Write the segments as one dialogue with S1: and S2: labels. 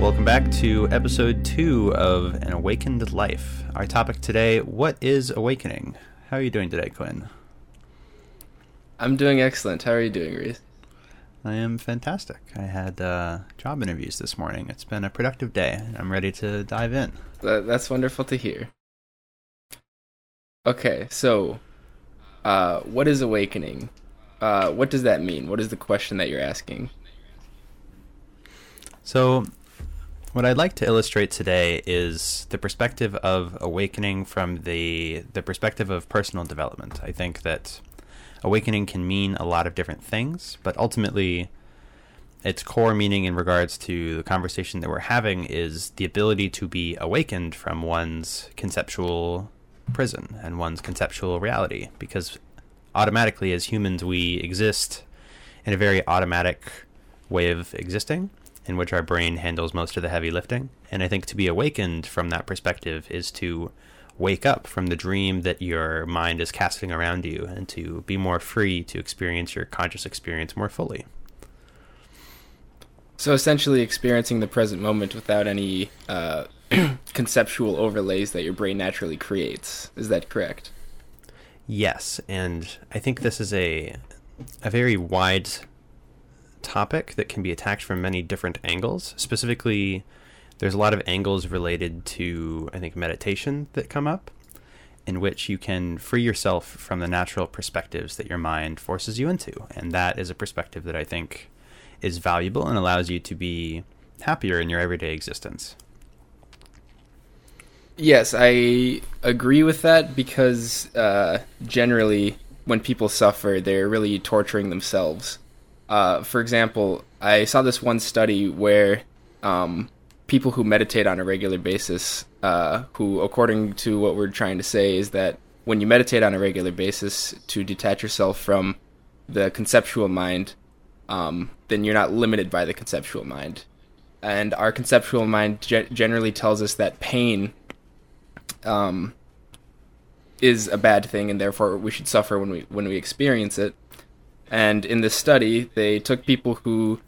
S1: Welcome back to episode two of An Awakened Life. Our topic today What is awakening? How are you doing today, Quinn?
S2: I'm doing excellent. How are you doing, Reese?
S1: I am fantastic. I had uh, job interviews this morning. It's been a productive day. I'm ready to dive in.
S2: That's wonderful to hear. Okay, so uh, what is awakening? Uh, what does that mean? What is the question that you're asking?
S1: So, what I'd like to illustrate today is the perspective of awakening from the the perspective of personal development. I think that awakening can mean a lot of different things, but ultimately, its core meaning in regards to the conversation that we're having is the ability to be awakened from one's conceptual prison and one's conceptual reality. Because automatically, as humans, we exist in a very automatic way of existing in which our brain handles most of the heavy lifting. And I think to be awakened from that perspective is to wake up from the dream that your mind is casting around you and to be more free to experience your conscious experience more fully.
S2: So essentially, experiencing the present moment without any uh, conceptual overlays that your brain naturally creates. Is that correct?
S1: Yes, and I think this is a a very wide topic that can be attacked from many different angles. Specifically, there's a lot of angles related to, I think, meditation that come up, in which you can free yourself from the natural perspectives that your mind forces you into. And that is a perspective that I think is valuable and allows you to be happier in your everyday existence.
S2: Yes, I agree with that because uh, generally, when people suffer, they're really torturing themselves. Uh, for example, I saw this one study where um, people who meditate on a regular basis, uh, who, according to what we're trying to say, is that when you meditate on a regular basis to detach yourself from the conceptual mind, um, then you're not limited by the conceptual mind. And our conceptual mind ge- generally tells us that pain um, is a bad thing, and therefore we should suffer when we when we experience it. And in this study, they took people who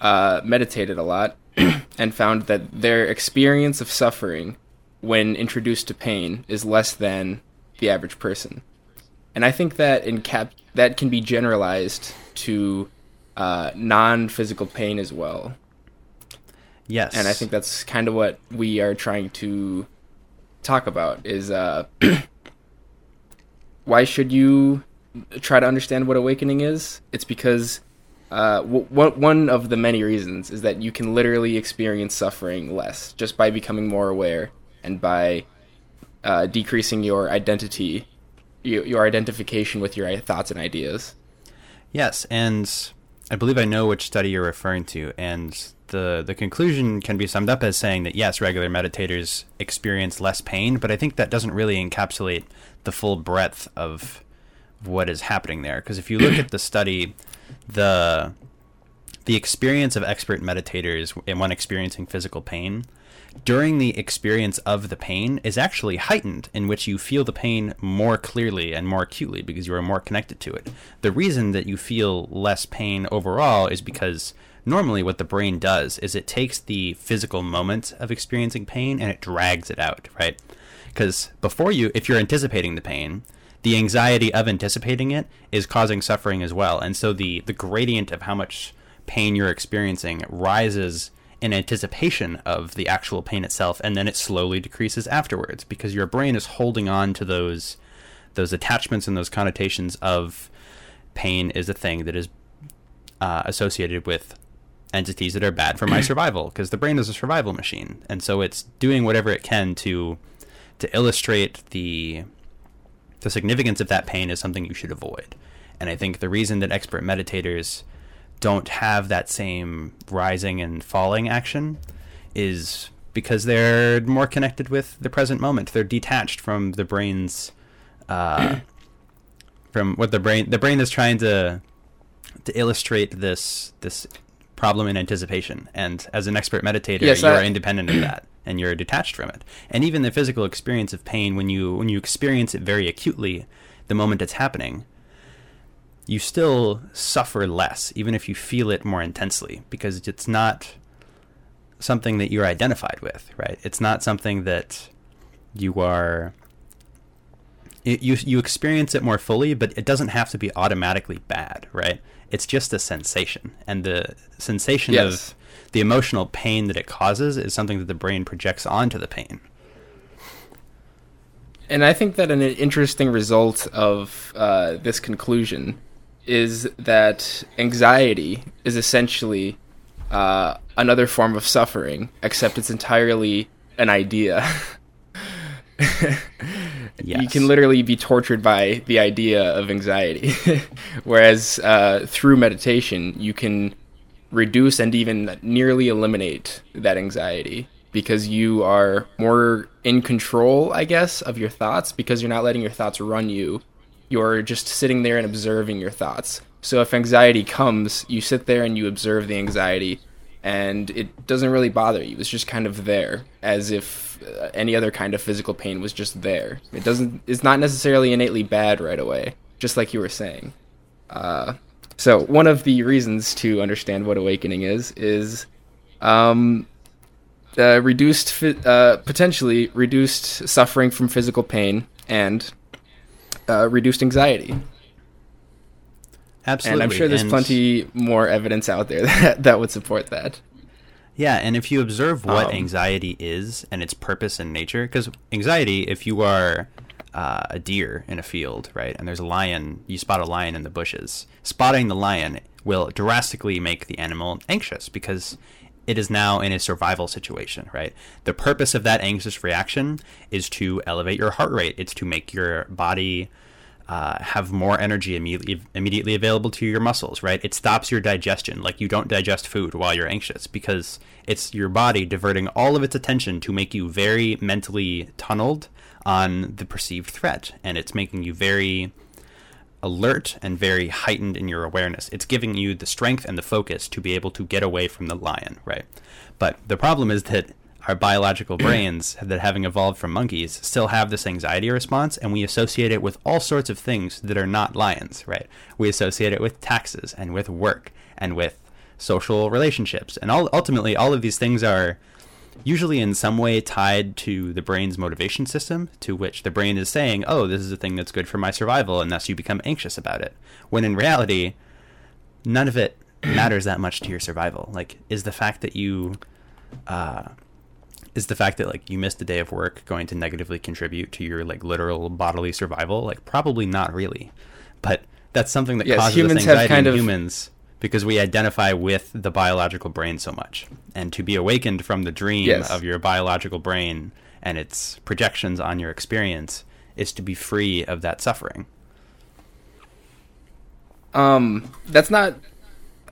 S2: uh, meditated a lot and found that their experience of suffering when introduced to pain is less than the average person. And I think that in cap that can be generalized to uh, non-physical pain as well.
S1: Yes.
S2: And I think that's kind of what we are trying to talk about is uh, why should you try to understand what awakening is? It's because uh, w- one of the many reasons is that you can literally experience suffering less just by becoming more aware and by uh, decreasing your identity, your, your identification with your thoughts and ideas.
S1: Yes, and I believe I know which study you're referring to, and the the conclusion can be summed up as saying that yes, regular meditators experience less pain, but I think that doesn't really encapsulate the full breadth of what is happening there. Because if you look at the study, the the experience of expert meditators and when experiencing physical pain during the experience of the pain is actually heightened in which you feel the pain more clearly and more acutely because you are more connected to it. The reason that you feel less pain overall is because normally what the brain does is it takes the physical moment of experiencing pain and it drags it out, right? Because before you, if you're anticipating the pain, the anxiety of anticipating it is causing suffering as well. And so the, the gradient of how much pain you're experiencing rises in anticipation of the actual pain itself, and then it slowly decreases afterwards because your brain is holding on to those those attachments and those connotations of pain is a thing that is uh, associated with entities that are bad for my survival because the brain is a survival machine, and so it's doing whatever it can to to illustrate the the significance of that pain is something you should avoid. And I think the reason that expert meditators don't have that same rising and falling action is because they're more connected with the present moment. They're detached from the brain's uh, from what the brain the brain is trying to to illustrate this this problem in anticipation. And as an expert meditator,
S2: Yes,
S1: you're independent of that and you're detached from it. And even the physical experience of pain, when you when you experience it very acutely, the moment it's happening, you still suffer less, even if you feel it more intensely, because it's not something that you're identified with, right? It's not something that you are it, you you experience it more fully, but it doesn't have to be automatically bad, right? It's just a sensation, and the sensation
S2: Yes.
S1: of the emotional pain that it causes is something that the brain projects onto the pain.
S2: And I think that an interesting result of uh, this conclusion is that anxiety is essentially uh, another form of suffering, except it's entirely an idea. You can literally be tortured by the idea of anxiety. Whereas uh, through meditation, you can reduce and even nearly eliminate that anxiety because you are more in control, I guess, of your thoughts because you're not letting your thoughts run you. You're just sitting there and observing your thoughts. So if anxiety comes, you sit there and you observe the anxiety and it doesn't really bother you. It's just kind of there, as if uh, any other kind of physical pain was just there. It doesn't. It's not necessarily innately bad right away, just like you were saying. Uh, so one of the reasons to understand what awakening is is um, uh, reduced, uh, potentially reduced suffering from physical pain and uh, reduced anxiety.
S1: Absolutely.
S2: And I'm sure there's
S1: And-
S2: plenty more evidence out there that, that would support that.
S1: Yeah, and if you observe what
S2: Um,
S1: anxiety is and its purpose in nature, because anxiety, if you are uh, a deer in a field, right, and there's a lion, you spot a lion in the bushes, spotting the lion will drastically make the animal anxious because it is now in a survival situation, right? The purpose of that anxious reaction is to elevate your heart rate, it's to make your body uh, have more energy immediately immediately available to your muscles, right? It stops your digestion. Like you don't digest food while you're anxious because it's your body diverting all of its attention to make you very mentally tunneled on the perceived threat, and it's making you very alert and very heightened in your awareness. It's giving you the strength and the focus to be able to get away from the lion, right? But the problem is that our biological brains that having evolved from monkeys still have this anxiety response and we associate it with all sorts of things that are not lions, right? We associate it with taxes and with work and with social relationships. And all, ultimately all of these things are usually in some way tied to the brain's motivation system, to which the brain is saying, oh, this is a thing that's good for my survival, and thus you become anxious about it. When in reality, none of it matters that much to your survival. Like, is the fact that you, uh, is the fact that like you missed a day of work going to negatively contribute to your like literal bodily survival? Like, probably not really, but that's something that
S2: Yes,
S1: causes
S2: humans
S1: us
S2: have
S1: anxiety
S2: kind
S1: in
S2: of-
S1: humans because we identify with the biological brain so much. And to be awakened from the dream
S2: Yes.
S1: of your biological brain and its projections on your experience is to be free of that suffering.
S2: Um, that's not.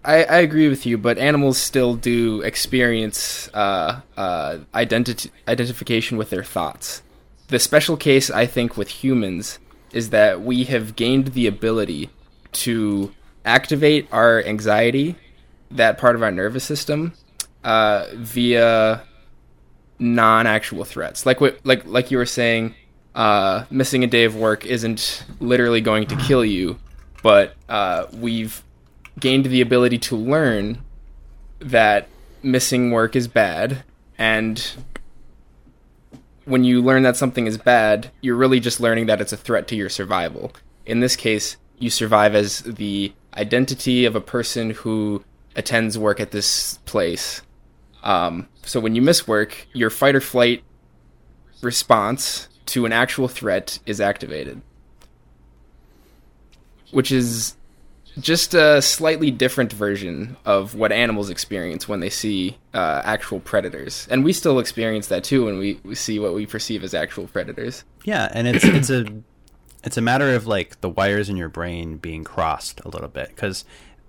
S2: I, I agree with you, but animals still do experience uh, uh, identi- identification with their thoughts. The special case, I think, with humans is that we have gained the ability to activate our anxiety, that part of our nervous system, uh, via non-actual threats. Like what, like like you were saying, uh, missing a day of work isn't literally going to kill you, but uh, we've gained the ability to learn that missing work is bad, and when you learn that something is bad, you're really just learning that it's a threat to your survival. In this case, you survive as the identity of a person who attends work at this place. Um, so when you miss work, your fight or flight response to an actual threat is activated, which is just a slightly different version of what animals experience when they see uh, actual predators, and we still experience that too when we, we see what we perceive as actual predators.
S1: Yeah, and it's it's a it's a matter of like the wires in your brain being crossed a little bit because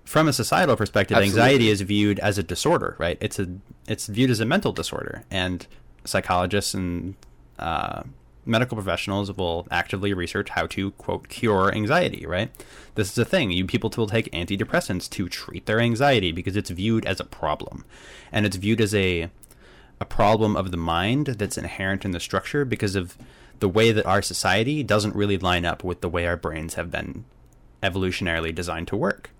S1: from a societal perspective,
S2: Absolutely.
S1: anxiety is viewed as a disorder, right? It's a it's viewed as a mental disorder, and psychologists and uh, medical professionals will actively research how to quote cure anxiety, right? This is a thing. You people will take antidepressants to treat their anxiety because it's viewed as a problem, and it's viewed as a a problem of the mind that's inherent in the structure because of the way that our society doesn't really line up with the way our brains have been evolutionarily designed to work.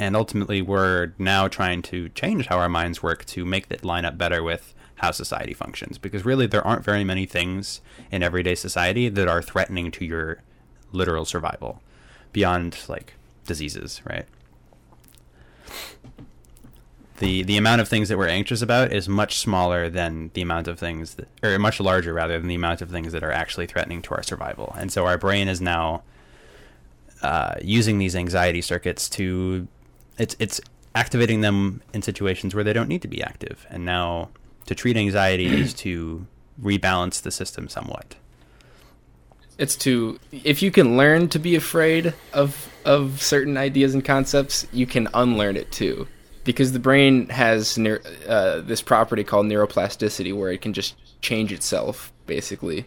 S1: and ultimately we're now trying to change how our minds work to make it line up better with how society functions because really there aren't very many things in everyday society that are threatening to your literal survival beyond like diseases right the the amount of things that we're anxious about is much smaller than the amount of things that, or much larger rather than the amount of things that are actually threatening to our survival and so our brain is now uh, using these anxiety circuits to it's it's activating them in situations where they don't need to be active. And now to treat anxiety is to rebalance the system somewhat.
S2: It's to if you can learn to be afraid of of certain ideas and concepts, you can unlearn it too. Because the brain has uh, this property called neuroplasticity, where it can just change itself, basically.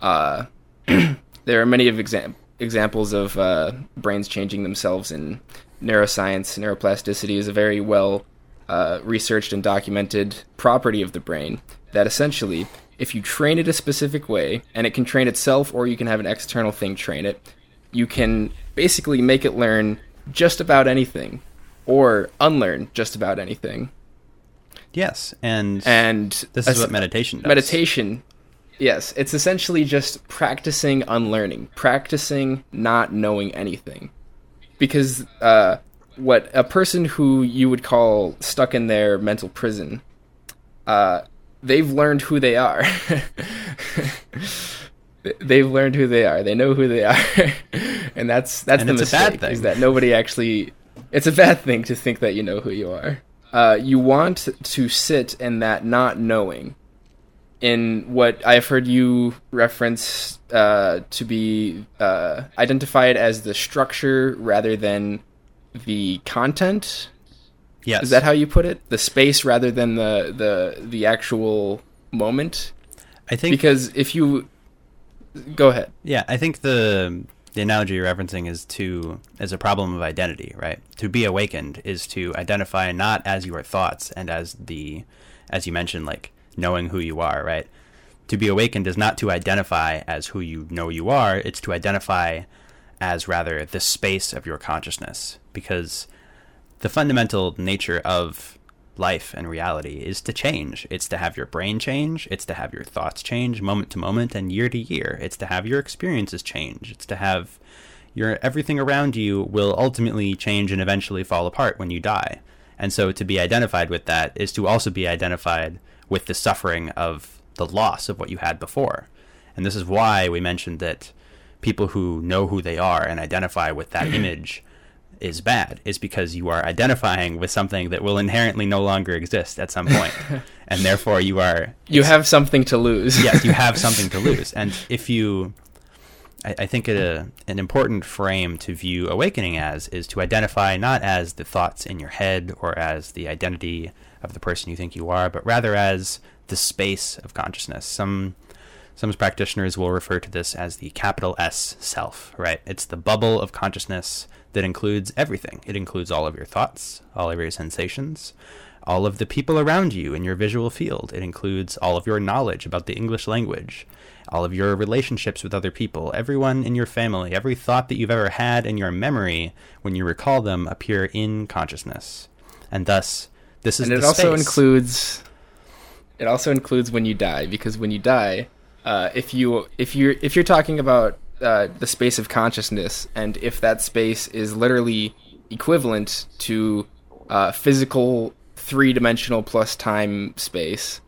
S2: Uh, there are many of exam- examples of uh, brains changing themselves in neuroscience, neuroplasticity is a very well uh, researched and documented property of the brain that essentially, if you train it a specific way, and it can train itself or you can have an external thing train it, you can basically make it learn just about anything or unlearn just about anything.
S1: Yes, and
S2: and
S1: this is what meditation does.
S2: Meditation, yes, it's essentially just practicing unlearning, practicing not knowing anything because uh, what a person who you would call stuck in their mental prison, uh, they've learned who they are. they've learned who they are. They know who they are, and that's that's
S1: and
S2: the mistake. Is that nobody actually? It's a bad thing to think that you know who you are. Uh, you want to sit in that not knowing in what I've heard you reference uh, to be uh, identified as the structure rather than the content.
S1: Yes.
S2: Is that how you put it? The space rather than the the the actual moment.
S1: I think
S2: because if you go ahead.
S1: Yeah, I think the the analogy you're referencing is to as a problem of identity, right? To be awakened is to identify not as your thoughts and as the as you mentioned like knowing who you are, right? To be awakened is not to identify as who you know you are, it's to identify as rather the space of your consciousness. Because the fundamental nature of life and reality is to change. It's to have your brain change, it's to have your thoughts change moment to moment and year to year. It's to have your experiences change. It's to have your everything around you will ultimately change and eventually fall apart when you die. And so to be identified with that is to also be identified with the suffering of the loss of what you had before. And this is why we mentioned that people who know who they are and identify with that image is bad is because you are identifying with something that will inherently no longer exist at some point and therefore you are
S2: you have something to lose
S1: yes you have something to lose and if you I, I think a, uh, an important frame to view awakening as is to identify not as the thoughts in your head or as the identity of the person you think you are, but rather as the space of consciousness. Some some practitioners will refer to this as the capital S self, right? It's the bubble of consciousness that includes everything. It includes all of your thoughts, all of your sensations, all of the people around you in your visual field. It includes all of your knowledge about the English language, all of your relationships with other people, everyone in your family, every thought that you've ever had in your memory when you recall them appear in consciousness. And thus, this is
S2: and it also includes it also includes when you die because when you die, uh, if you if you're if you're talking about uh, the space of consciousness and if that space is literally equivalent to uh, physical three dimensional plus time space.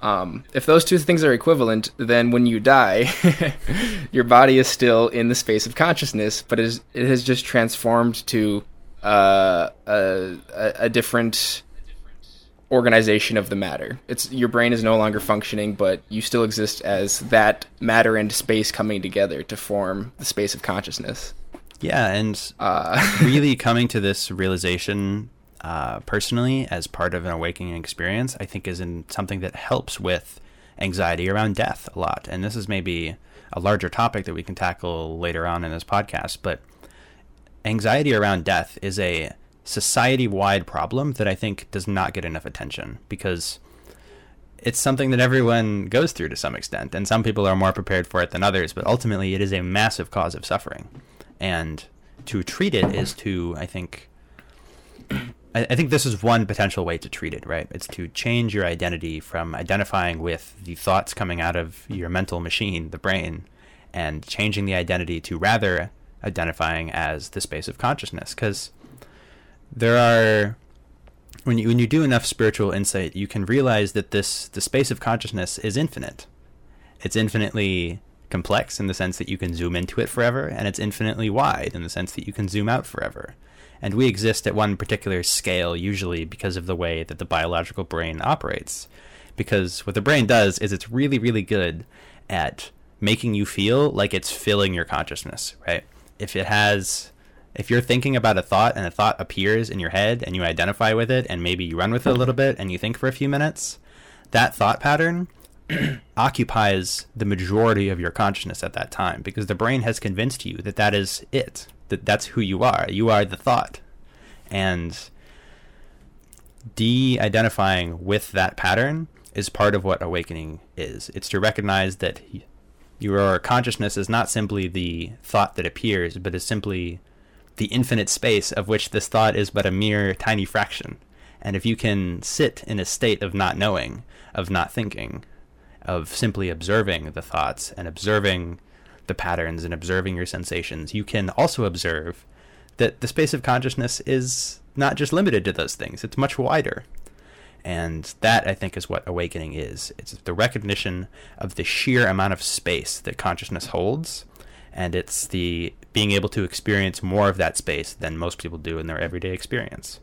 S2: Um, if those two things are equivalent, then when you die, your body is still in the space of consciousness, but it, is, it has just transformed to uh, a, a, different organization of the matter. It's your brain is no longer functioning, but you still exist as that matter and space coming together to form the space of consciousness.
S1: Yeah, and uh, really coming to this realization uh, personally as part of an awakening experience, I think is in something that helps with anxiety around death a lot. And this is maybe a larger topic that we can tackle later on in this podcast, but anxiety around death is a society wide problem that I think does not get enough attention because it's something that everyone goes through to some extent, and some people are more prepared for it than others, but ultimately it is a massive cause of suffering. And to treat it is to, I think, I, I think this is one potential way to treat it, right? It's to change your identity from identifying with the thoughts coming out of your mental machine, the brain, and changing the identity to rather identifying as the space of consciousness. Because there are when you when you do enough spiritual insight, you can realize that this the space of consciousness is infinite. It's infinitely complex in the sense that you can zoom into it forever, and it's infinitely wide in the sense that you can zoom out forever. And we exist at one particular scale, usually because of the way that the biological brain operates. Because what the brain does is it's really, really good at making you feel like it's filling your consciousness, right? If it has, if you're thinking about a thought and a thought appears in your head and you identify with it and maybe you run with it a little bit and you think for a few minutes, that thought pattern occupies the majority of your consciousness at that time because the brain has convinced you that that is it that that's who you are. You are the thought. And de-identifying with that pattern is part of what awakening is. It's to recognize that your consciousness is not simply the thought that appears but is simply the infinite space of which this thought is but a mere tiny fraction and if you can sit in a state of not knowing of not thinking of simply observing the thoughts and observing the patterns and observing your sensations, you can also observe that the space of consciousness is not just limited to those things, it's much wider. And that, I think, is what awakening is. It's the recognition of the sheer amount of space that consciousness holds, and it's the being able to experience more of that space than most people do in their everyday experience.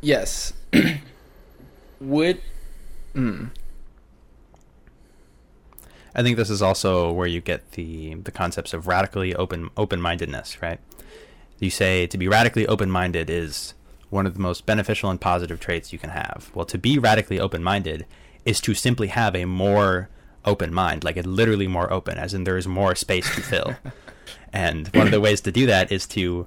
S2: Yes. Would. Mm.
S1: I think this is also where you get the the concepts of radically open open mindedness, right? You say to be radically open minded is one of the most beneficial and positive traits you can have. Well, to be radically open minded is to simply have a more open mind, like it literally more open, as in there is more space to fill. and one of the ways to do that is to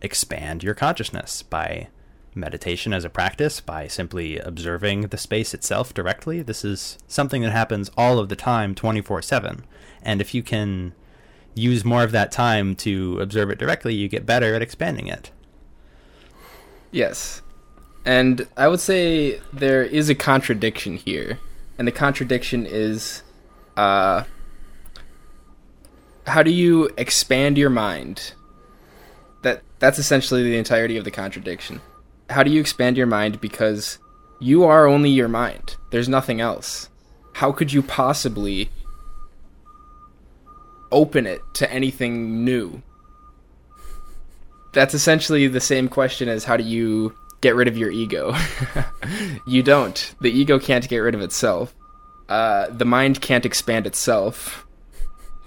S1: expand your consciousness by meditation as a practice by simply observing the space itself directly. This is something that happens all of the time, 24 7. And if you can use more of that time to observe it directly, you get better at expanding it.
S2: Yes. And I would say there is a contradiction here. And the contradiction is uh, how do you expand your mind? That that's essentially the entirety of the contradiction how do you expand your mind because you are only your mind. There's nothing else. How could you possibly open it to anything new? That's essentially the same question as how do you get rid of your ego? you don't. The ego can't get rid of itself. Uh, the mind can't expand itself.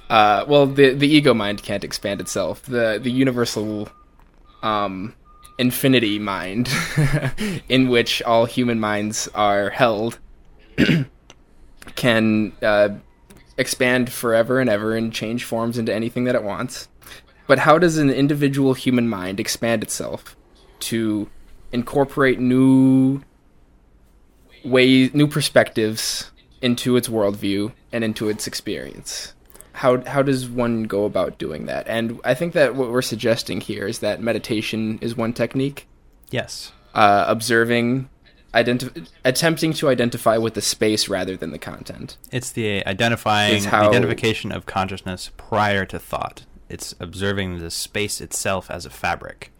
S2: Uh, well, the the ego mind can't expand itself. The the universal um, infinity mind in which all human minds are held can uh, expand forever and ever and change forms into anything that it wants. But how does an individual human mind expand itself to incorporate new ways, new perspectives into its worldview and into its experience? how how does one go about doing that? And I think that what we're suggesting here is that meditation is one technique.
S1: Yes.
S2: Uh, observing, identi- attempting to identify with the space rather than the content.
S1: It's the identifying how, identification of consciousness prior to thought. It's observing the space itself as a fabric.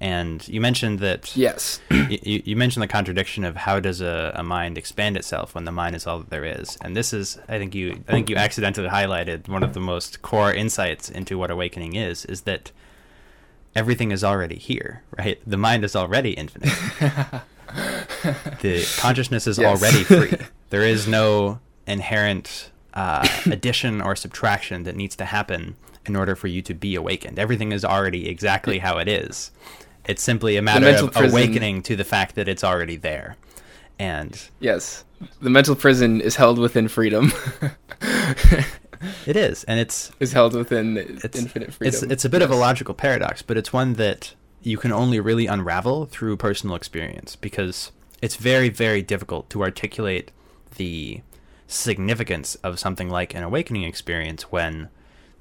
S1: And you mentioned that.
S2: Yes.
S1: you, you mentioned the contradiction of how does a, a mind expand itself when the mind is all that there is, and this is, I think you, I think you accidentally highlighted one of the most core insights into what awakening is, is that everything is already here, right? The mind is already infinite. the consciousness is yes. already free. There is no inherent uh, addition or subtraction that needs to happen in order for you to be awakened. Everything is already exactly how it is. It's simply a matter of prison. awakening to the fact that it's already there. And
S2: yes, the mental prison is held within freedom.
S1: it is, and it's
S2: is held within it's, infinite freedom.
S1: It's it's a bit yes. of a logical paradox, but it's one that you can only really unravel through personal experience because it's very very difficult to articulate the significance of something like an awakening experience when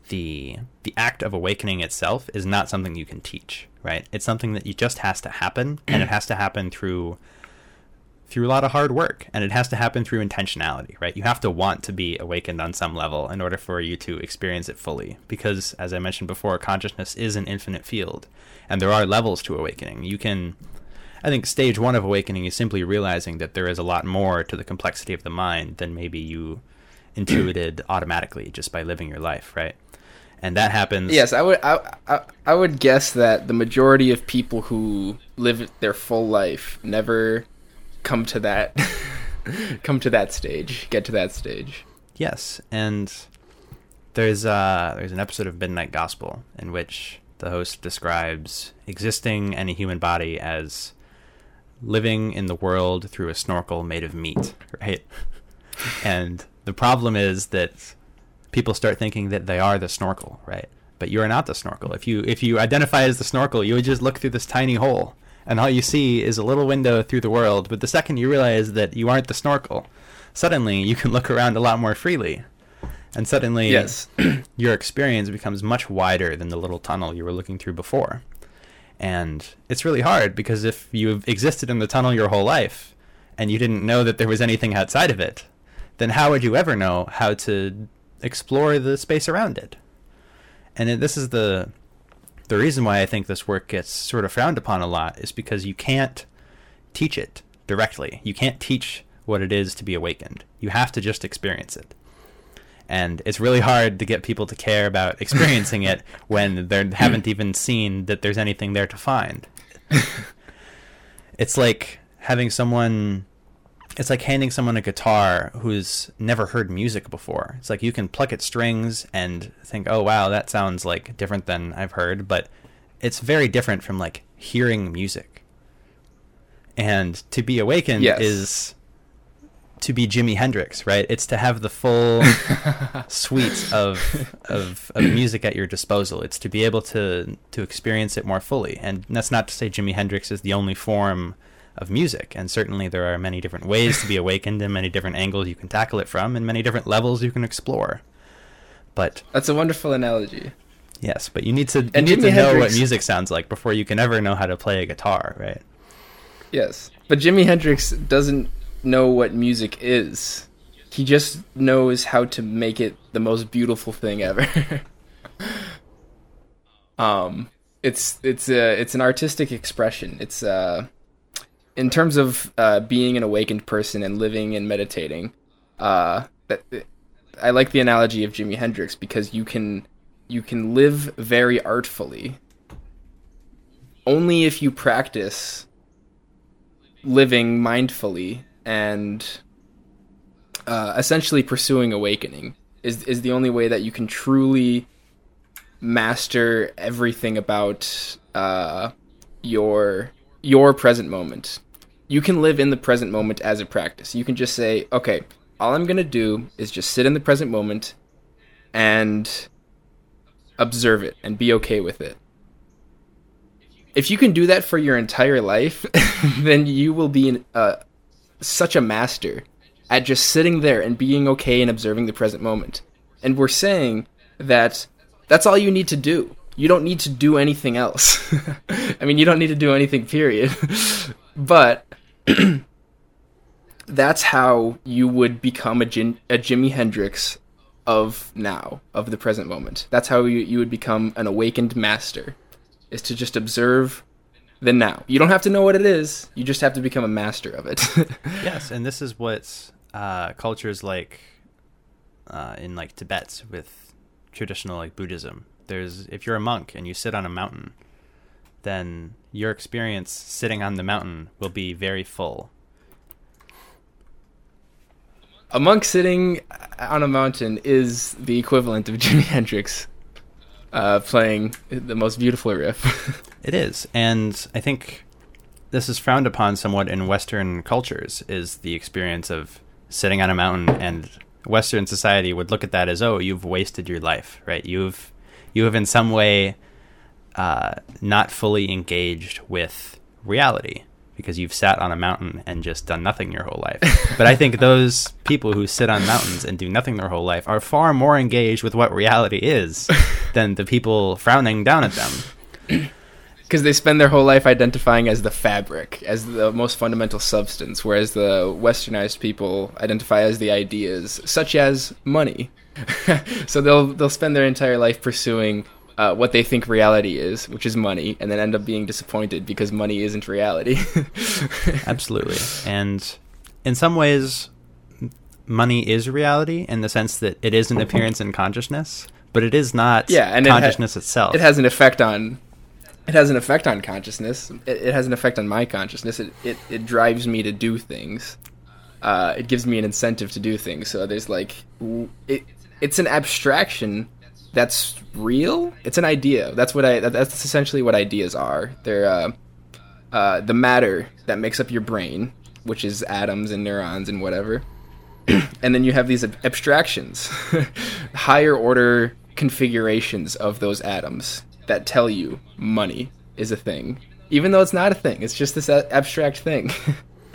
S1: the the act of awakening itself is not something you can teach, right? It's something that you just has to happen, and it has to happen through through a lot of hard work, and it has to happen through intentionality, right? You have to want to be awakened on some level in order for you to experience it fully, because as I mentioned before, consciousness is an infinite field, and there are levels to awakening. You can I think stage one of awakening is simply realizing that there is a lot more to the complexity of the mind than maybe you intuited automatically just by living your life, right? And that happens.
S2: Yes, I would. I, I, I would guess that the majority of people who live their full life never come to that come to that stage, get to that stage.
S1: Yes, and there's uh there's an episode of Midnight Gospel in which the host describes existing in a human body as living in the world through a snorkel made of meat, right? and the problem is that people start thinking that they are the snorkel, right? But you are not the snorkel. If you if you identify as the snorkel, you would just look through this tiny hole, and all you see is a little window through the world. But the second you realize that you aren't the snorkel, suddenly you can look around a lot more freely, and suddenly
S2: yes.
S1: your experience becomes much wider than the little tunnel you were looking through before. And it's really hard because if you've existed in the tunnel your whole life and you didn't know that there was anything outside of it, then how would you ever know how to explore the space around it? And it, this is the the reason why I think this work gets sort of frowned upon a lot is because you can't teach it directly. You can't teach what it is to be awakened. You have to just experience it and it's really hard to get people to care about experiencing it when they haven't even seen that there's anything there to find. it's like having someone it's like handing someone a guitar who's never heard music before. It's like you can pluck at strings and think, "Oh wow, that sounds like different than I've heard," but it's very different from like hearing music. And to be awakened yes. is to be Jimi Hendrix, right? It's to have the full suite of, of of music at your disposal. It's to be able to to experience it more fully. And that's not to say Jimi Hendrix is the only form of music. And certainly there are many different ways to be awakened and many different angles you can tackle it from and many different levels you can explore. But
S2: That's a wonderful analogy.
S1: Yes, but you need to you and need to Hendrix... know what music sounds like before you can ever know how to play a guitar, right?
S2: Yes. But Jimi Hendrix doesn't know what music is. He just knows how to make it the most beautiful thing ever. um, it's it's a it's an artistic expression. It's uh, in terms of uh, being an awakened person and living and meditating. Uh, that I like the analogy of Jimi Hendrix because you can you can live very artfully only if you practice living mindfully and uh, essentially pursuing awakening is is the only way that you can truly master everything about uh, your your present moment. You can live in the present moment as a practice. You can just say, okay, all I'm gonna do is just sit in the present moment and observe it and be okay with it. If you can do that for your entire life, then you will be in, uh, such a master at just sitting there and being okay and observing the present moment. And we're saying that that's all you need to do. You don't need to do anything else. I mean, you don't need to do anything, period. but that's how you would become a, a Jimi Hendrix of now, of the present moment. That's how you, you would become an awakened master, is to just observe the now. You don't have to know what it is. You just have to become a master of it.
S1: yes, and this is what uh, cultures like uh, in like Tibet with traditional like Buddhism. There's if you're a monk and you sit on a mountain, then your experience sitting on the mountain will be very full.
S2: A monk sitting on a mountain is the equivalent of Jimi Hendrix uh, playing the most beautiful riff.
S1: it is, and I think this is frowned upon somewhat in Western cultures. Is the experience of sitting on a mountain, and Western society would look at that as, oh, you've wasted your life, right? You've you have in some way uh, not fully engaged with reality because you've sat on a mountain and just done nothing your whole life. but I think those people who sit on mountains and do nothing their whole life are far more engaged with what reality is than the people frowning down at them.
S2: Because they spend their whole life identifying as the fabric, as the most fundamental substance, whereas the westernized people identify as the ideas, such as money. so they'll they'll spend their entire life pursuing uh, what they think reality is, which is money, and then end up being disappointed because money isn't reality.
S1: Absolutely. And in some ways, money is reality in the sense that it is an appearance in consciousness, but it is not
S2: yeah, and
S1: consciousness
S2: it ha-
S1: itself.
S2: It has an effect on. It has an effect on consciousness. It, it has an effect on my consciousness. It, it, it drives me to do things. Uh, it gives me an incentive to do things. So there's like, it, it's an abstraction that's real. It's an idea. That's what I. That's essentially what ideas are. They're uh, uh, the matter that makes up your brain, which is atoms and neurons and whatever. and then you have these ab- abstractions, higher order configurations of those atoms that tell you money is a thing, even though it's not a thing. It's just this abstract thing.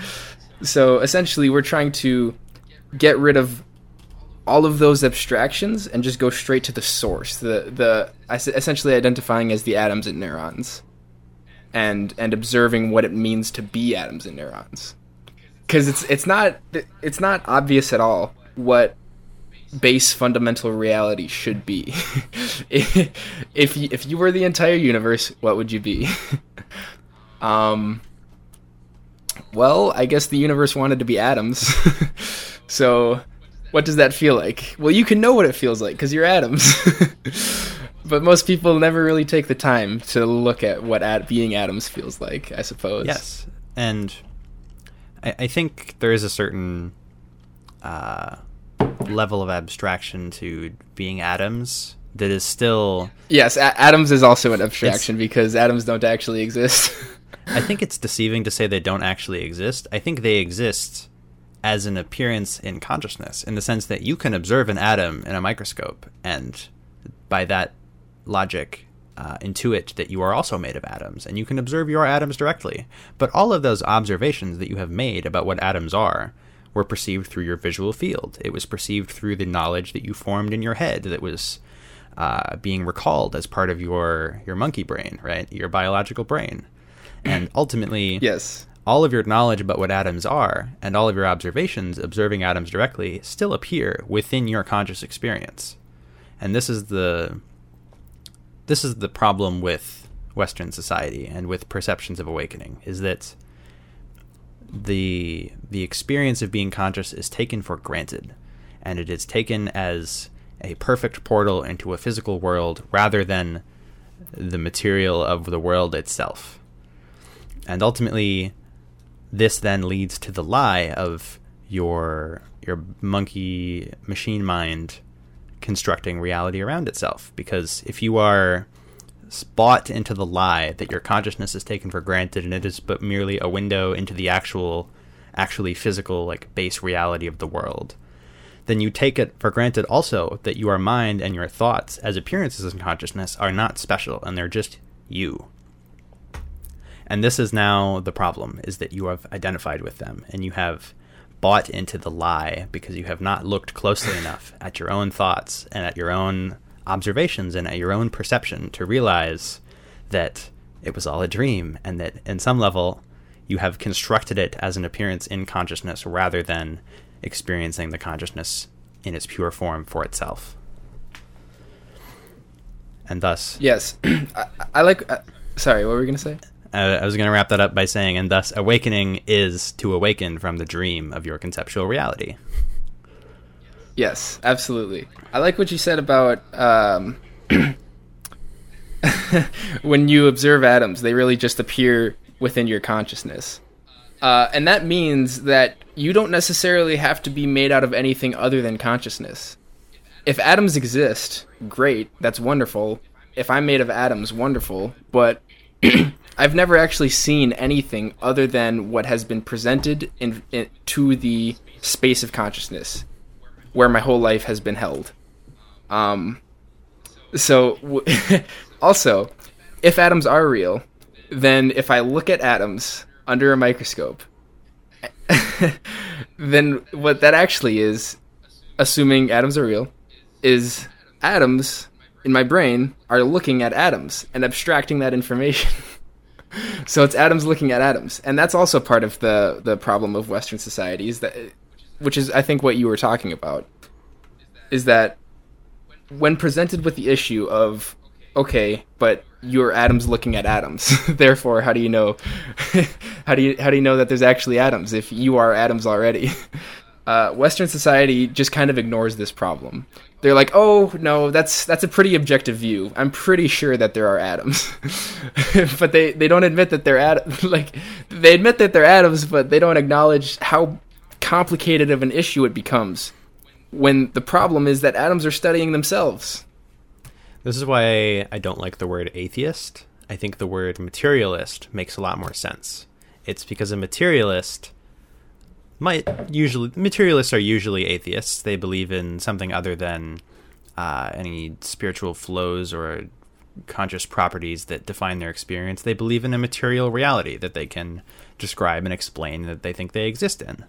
S2: so essentially, we're trying to get rid of all of those abstractions and just go straight to the source the the essentially identifying as the atoms and neurons and and observing what it means to be atoms and neurons. Because it's it's not it's not obvious at all what base fundamental reality should be. If you, if you were the entire universe what would you be? Um well i guess the universe wanted to be atoms. So what does that feel like? Well, you can know what it feels like because you're atoms. but most people never really take the time to look at what at being atoms feels like, I suppose.
S1: Yes. And I, I think there is a certain uh, level of abstraction to being atoms that is still.
S2: Yes, a- atoms is also an abstraction because atoms don't actually exist.
S1: I think it's deceiving to say they don't actually exist. I think they exist as an appearance in consciousness in the sense that you can observe an atom in a microscope and by that logic uh, intuit that you are also made of atoms and you can observe your atoms directly. But all of those observations that you have made about what atoms are were perceived through your visual field. It was perceived through the knowledge that you formed in your head that was uh, being recalled as part of your your monkey brain right? Your biological brain. And ultimately
S2: yes
S1: all of your knowledge about what atoms are and all of your observations observing atoms directly still appear within your conscious experience. And this is the this is the problem with western society and with perceptions of awakening is that the the experience of being conscious is taken for granted and it is taken as a perfect portal into a physical world rather than the material of the world itself. And ultimately this then leads to the lie of your your monkey machine mind constructing reality around itself. Because if you are bought into the lie that your consciousness is taken for granted and it is but merely a window into the actual actually physical like base reality of the world then you take it for granted also that your mind and your thoughts as appearances in consciousness are not special and they're just you and this is now the problem is that you have identified with them and you have bought into the lie because you have not looked closely enough at your own thoughts and at your own observations and at your own perception to realize that it was all a dream and that in some level you have constructed it as an appearance in consciousness rather than experiencing the consciousness in its pure form for itself. And thus,
S2: yes, I, I like. Uh, sorry, what were we gonna say?
S1: Uh, I was going to wrap that up by saying, and thus, awakening is to awaken from the dream of your conceptual reality.
S2: Yes, absolutely. I like what you said about um, when you observe atoms, they really just appear within your consciousness. Uh, and that means that you don't necessarily have to be made out of anything other than consciousness. If atoms exist, great, that's wonderful. If I'm made of atoms, wonderful. But I've never actually seen anything other than what has been presented in, in, to the space of consciousness, where my whole life has been held. Um, so, w- also, if atoms are real, then if I look at atoms under a microscope, then what that actually is, assuming atoms are real, is atoms in my brain are looking at atoms and abstracting that information. so it's atoms looking at atoms, and that's also part of the the problem of Western societies that, which is I think what you were talking about, is that when presented with the issue of okay, but your atoms looking at atoms. Therefore, how do you know? how do you how do you know that there's actually atoms if you are atoms already? Uh, Western society just kind of ignores this problem. They're like, "Oh no, that's that's a pretty objective view. I'm pretty sure that there are atoms," but they they don't admit that they're at like they admit that they're atoms, but they don't acknowledge how complicated of an issue it becomes when the problem is that atoms are studying themselves.
S1: This is why I don't like the word atheist. I think the word materialist makes a lot more sense. It's because a materialist might usually materialists are usually atheists. They believe in something other than uh, any spiritual flows or conscious properties that define their experience. They believe in a material reality that they can describe and explain that they think they exist in,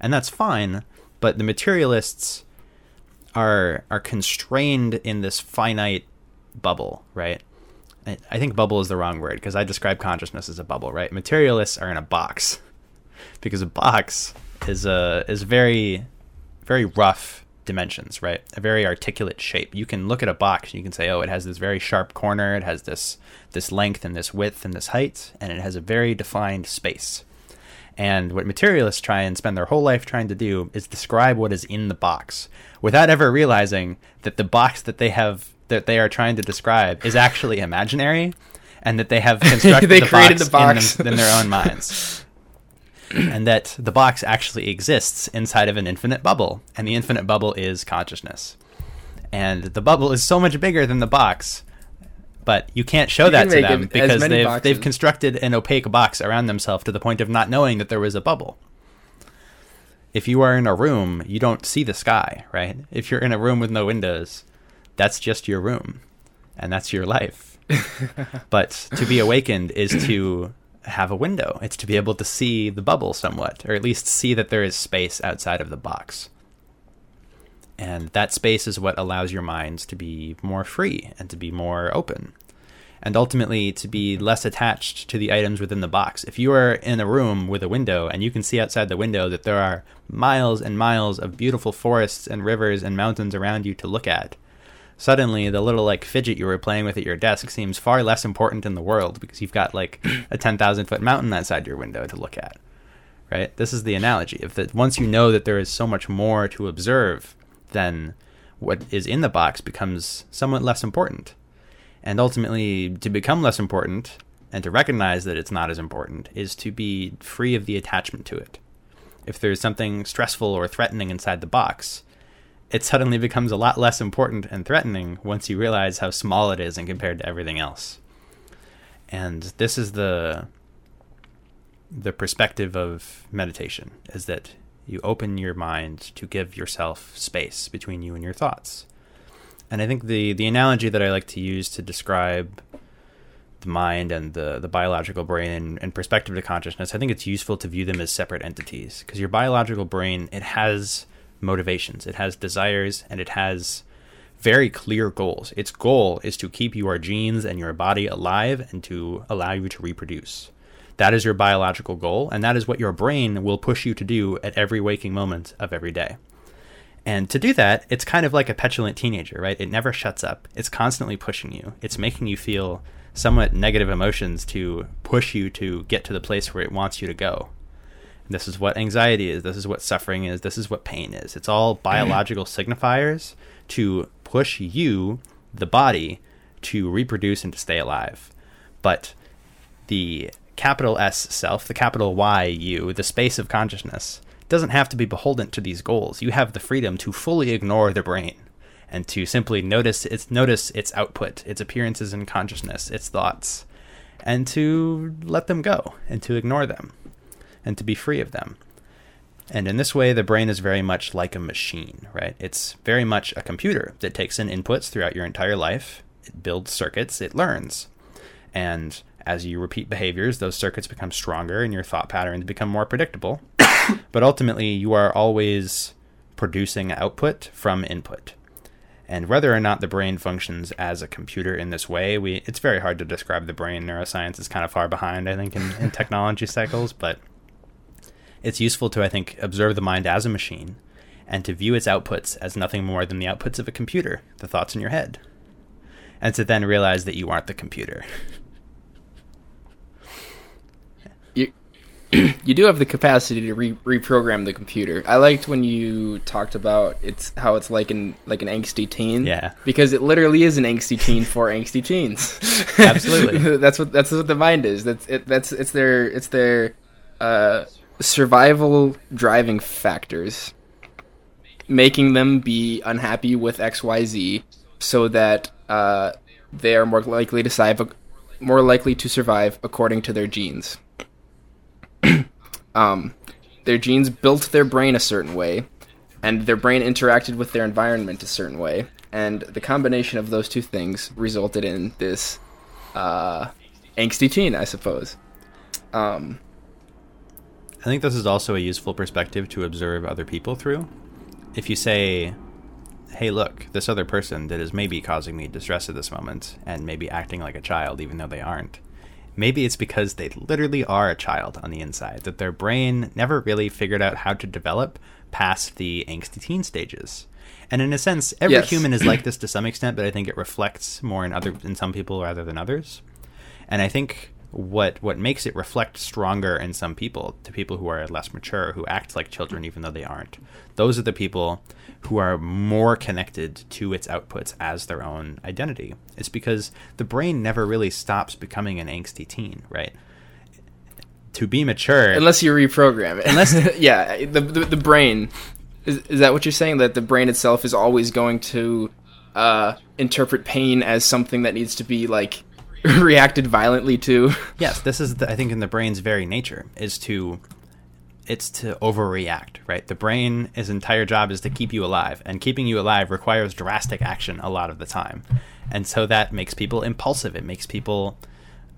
S1: and that's fine. But the materialists are are constrained in this finite bubble, right? I think bubble is the wrong word because I describe consciousness as a bubble, right? Materialists are in a box because a box is a is very very rough dimensions, right? A very articulate shape. You can look at a box and you can say, "Oh, it has this very sharp corner, it has this this length and this width and this height, and it has a very defined space." And what materialists try and spend their whole life trying to do is describe what is in the box without ever realizing that the box that they have that they are trying to describe is actually imaginary and that they have constructed
S2: they
S1: the,
S2: created
S1: box
S2: the box.
S1: In, them, in their own minds. and that the box actually exists inside of an infinite bubble, and the infinite bubble is consciousness. And the bubble is so much bigger than the box, but you can't show
S2: You
S1: that
S2: can
S1: to them because they've
S2: boxes.
S1: they've constructed an opaque box around themselves to the point of not knowing that there was a bubble. If you are in a room, you don't see the sky, right? If you're in a room with no windows, that's just your room and that's your life. but to be awakened is to have a window. It's to be able to see the bubble somewhat, or at least see that there is space outside of the box. And that space is what allows your minds to be more free and to be more open. And ultimately, to be less attached to the items within the box. If you are in a room with a window and you can see outside the window that there are miles and miles of beautiful forests and rivers and mountains around you to look at, suddenly the little like fidget you were playing with at your desk seems far less important in the world because you've got like a 10,000 foot mountain outside your window to look at. Right? This is the analogy. If that once you know that there is so much more to observe, then what is in the box becomes somewhat less important. And ultimately, to become less important and to recognize that it's not as important is to be free of the attachment to it. If there's something stressful or threatening inside the box, it suddenly becomes a lot less important and threatening once you realize how small it is in compared to everything else. And this is the the perspective of meditation is that you open your mind to give yourself space between you and your thoughts. And I think the the analogy that I like to use to describe the mind and the, the biological brain and, and perspective to consciousness, I think it's useful to view them as separate entities because your biological brain it has motivations, it has desires, and it has very clear goals. Its goal is to keep your genes and your body alive and to allow you to reproduce. That is your biological goal, and that is what your brain will push you to do at every waking moment of every day. And to do that, it's kind of like a petulant teenager, right? It never shuts up. It's constantly pushing you. It's making you feel somewhat negative emotions to push you to get to the place where it wants you to go. This is what anxiety is. This is what suffering is. This is what pain is. It's all mm-hmm. biological signifiers to push you, the body, to reproduce and to stay alive. But the capital S self, the capital Y you, the space of consciousness, doesn't have to be beholden to these goals. You have the freedom to fully ignore the brain and to simply notice its notice its output, its appearances in consciousness, its thoughts, and to let them go and to ignore them and to be free of them. And in this way, the brain is very much like a machine, right? It's very much a computer that takes in inputs throughout your entire life. It builds circuits, it learns. And As you repeat behaviors, those circuits become stronger and your thought patterns become more predictable. but ultimately, you are always producing output from input. And whether or not the brain functions as a computer in this way, we it's very hard to describe the brain. Neuroscience is kind of far behind, I think, in, in technology cycles, but it's useful to, I think, observe the mind as a machine and to view its outputs as nothing more than the outputs of a computer, the thoughts in your head. And to then realize that you aren't the computer.
S2: you do have the capacity to re- reprogram the computer. I liked when you talked about it's how it's like an like an angsty teen.
S1: Yeah.
S2: Because it literally is an angsty teen for angsty teens.
S1: Absolutely.
S2: that's what that's what the mind is. That's it. That's it's their it's their uh, survival driving factors, making them be unhappy with X Y Z, so that uh, they are more likely to survive more likely to survive according to their genes um, their genes built their brain a certain way, and their brain interacted with their environment a certain way, and the combination of those two things resulted in this uh, angsty teen, I suppose. Um,
S1: I think this is also a useful perspective to observe other people through. If you say, hey, look, this other person that is maybe causing me distress at this moment and maybe acting like a child even though they aren't, maybe it's because they literally are a child on the inside, that their brain never really figured out how to develop past the angsty teen stages. And in a sense, every yes. human is like this to some extent, but I think it reflects more in other in some people rather than others. And I think what what makes it reflect stronger in some people to people who are less mature who act like children even though they aren't. Those are the people who are more connected to its outputs as their own identity. It's because the brain never really stops becoming an angsty teen right? To be mature
S2: unless you reprogram it. Unless yeah the, the, the brain. Is, is that what you're saying? That the brain itself is always going to uh, interpret pain as something that needs to be like reacted violently to.
S1: Yes, this is the, I think in the brain's very nature is to it's to overreact, right? The brain entire job is to keep you alive, and keeping you alive requires drastic action a lot of the time. And so that makes people impulsive. It makes people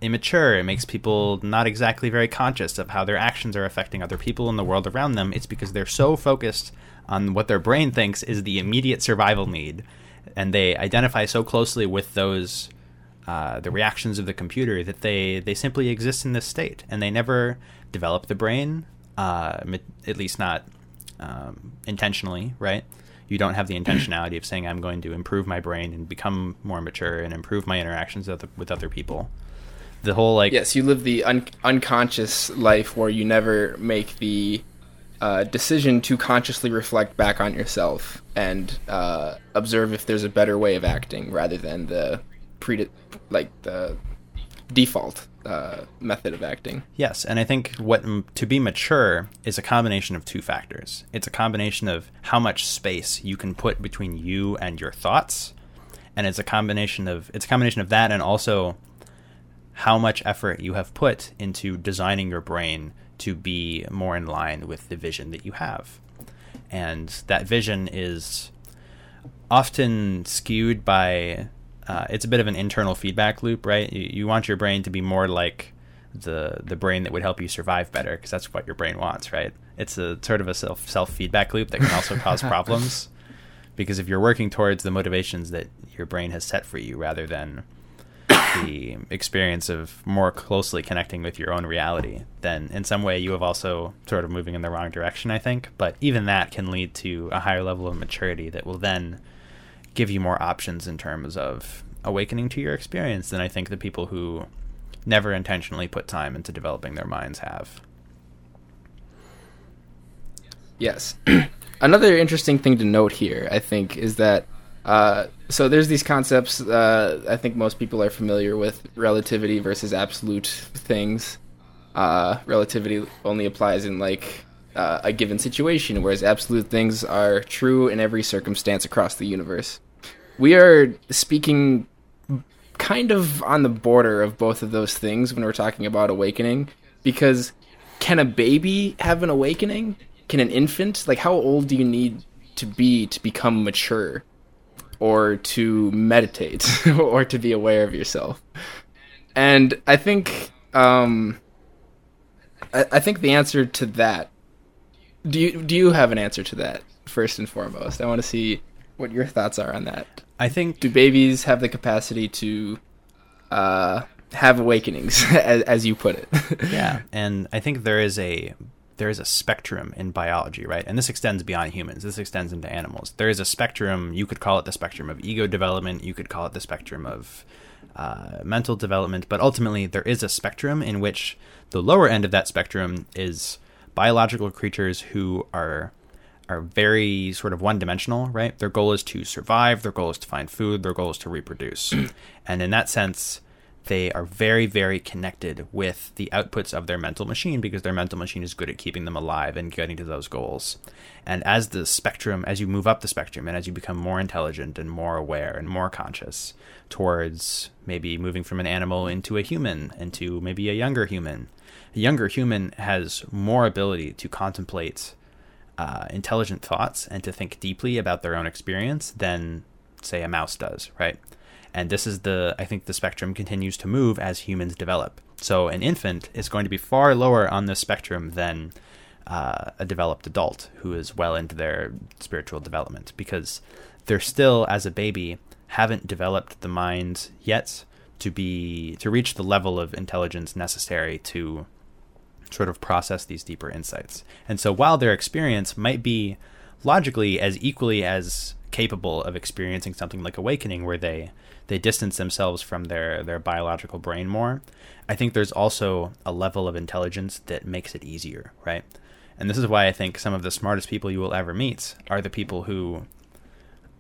S1: immature. It makes people not exactly very conscious of how their actions are affecting other people in the world around them. It's because they're so focused on what their brain thinks is the immediate survival need, and they identify so closely with those uh, the reactions of the computer that they they simply exist in this state and they never develop the brain, uh, at least not um, intentionally, right? You don't have the intentionality of saying I'm going to improve my brain and become more mature and improve my interactions with other, with other people. The whole like
S2: yes, you live the un- unconscious life where you never make the uh, decision to consciously reflect back on yourself and uh, observe if there's a better way of acting rather than the pre like the default uh, method of acting.
S1: Yes, and I think what to be mature is a combination of two factors. It's a combination of how much space you can put between you and your thoughts, and it's a combination of it's a combination of that and also how much effort you have put into designing your brain to be more in line with the vision that you have. And that vision is often skewed by uh, it's a bit of an internal feedback loop, right? You, you, want your brain to be more like the the brain that would help you survive better, because that's what your brain wants, right? It's a sort of a self self feedback loop that can also cause problems, because if you're working towards the motivations that your brain has set for you, rather than the experience of more closely connecting with your own reality, then in some way you have also sort of moving in the wrong direction, I think. But even that can lead to a higher level of maturity that will then give you more options in terms of awakening to your experience than I think the people who never intentionally put time into developing their minds have.
S2: Yes. Another interesting thing to note here, I think, is that uh, so there's these concepts. Uh, I think most people are familiar with relativity versus absolute things. Uh, relativity only applies in like uh, a given situation, whereas absolute things are true in every circumstance across the universe we are speaking kind of on the border of both of those things when we're talking about awakening because can a baby have an awakening can an infant like how old do you need to be to become mature or to meditate or to be aware of yourself and I think um, I, I think the answer to that. Do you do you have an answer to that first and foremost? I want to see what your thoughts are on that.
S1: I think
S2: Do babies have the capacity to uh, have awakenings, as, as you put it?
S1: yeah, and I think there is a there is a spectrum in biology, right? And this extends beyond humans. This extends into animals. There is a spectrum. You could call it the spectrum of ego development. You could call it the spectrum of uh, mental development. But ultimately, there is a spectrum in which the lower end of that spectrum is biological creatures who are are very sort of one dimensional, right? Their goal is to survive, their goal is to find food, their goal is to reproduce. and in that sense, they are very, very connected with the outputs of their mental machine because their mental machine is good at keeping them alive and getting to those goals. And as the spectrum, as you move up the spectrum and as you become more intelligent and more aware and more conscious towards maybe moving from an animal into a human, into maybe a younger human, a younger human has more ability to contemplate uh, intelligent thoughts and to think deeply about their own experience than, say, a mouse does, right? And this is the, I think the spectrum continues to move as humans develop. So an infant is going to be far lower on the spectrum than uh, a developed adult who is well into their spiritual development because they're still, as a baby, haven't developed the mind yet to be to reach the level of intelligence necessary to sort of process these deeper insights. And so while their experience might be logically as equally as capable of experiencing something like awakening where they they distance themselves from their their biological brain more i think there's also a level of intelligence that makes it easier right and this is why i think some of the smartest people you will ever meet are the people who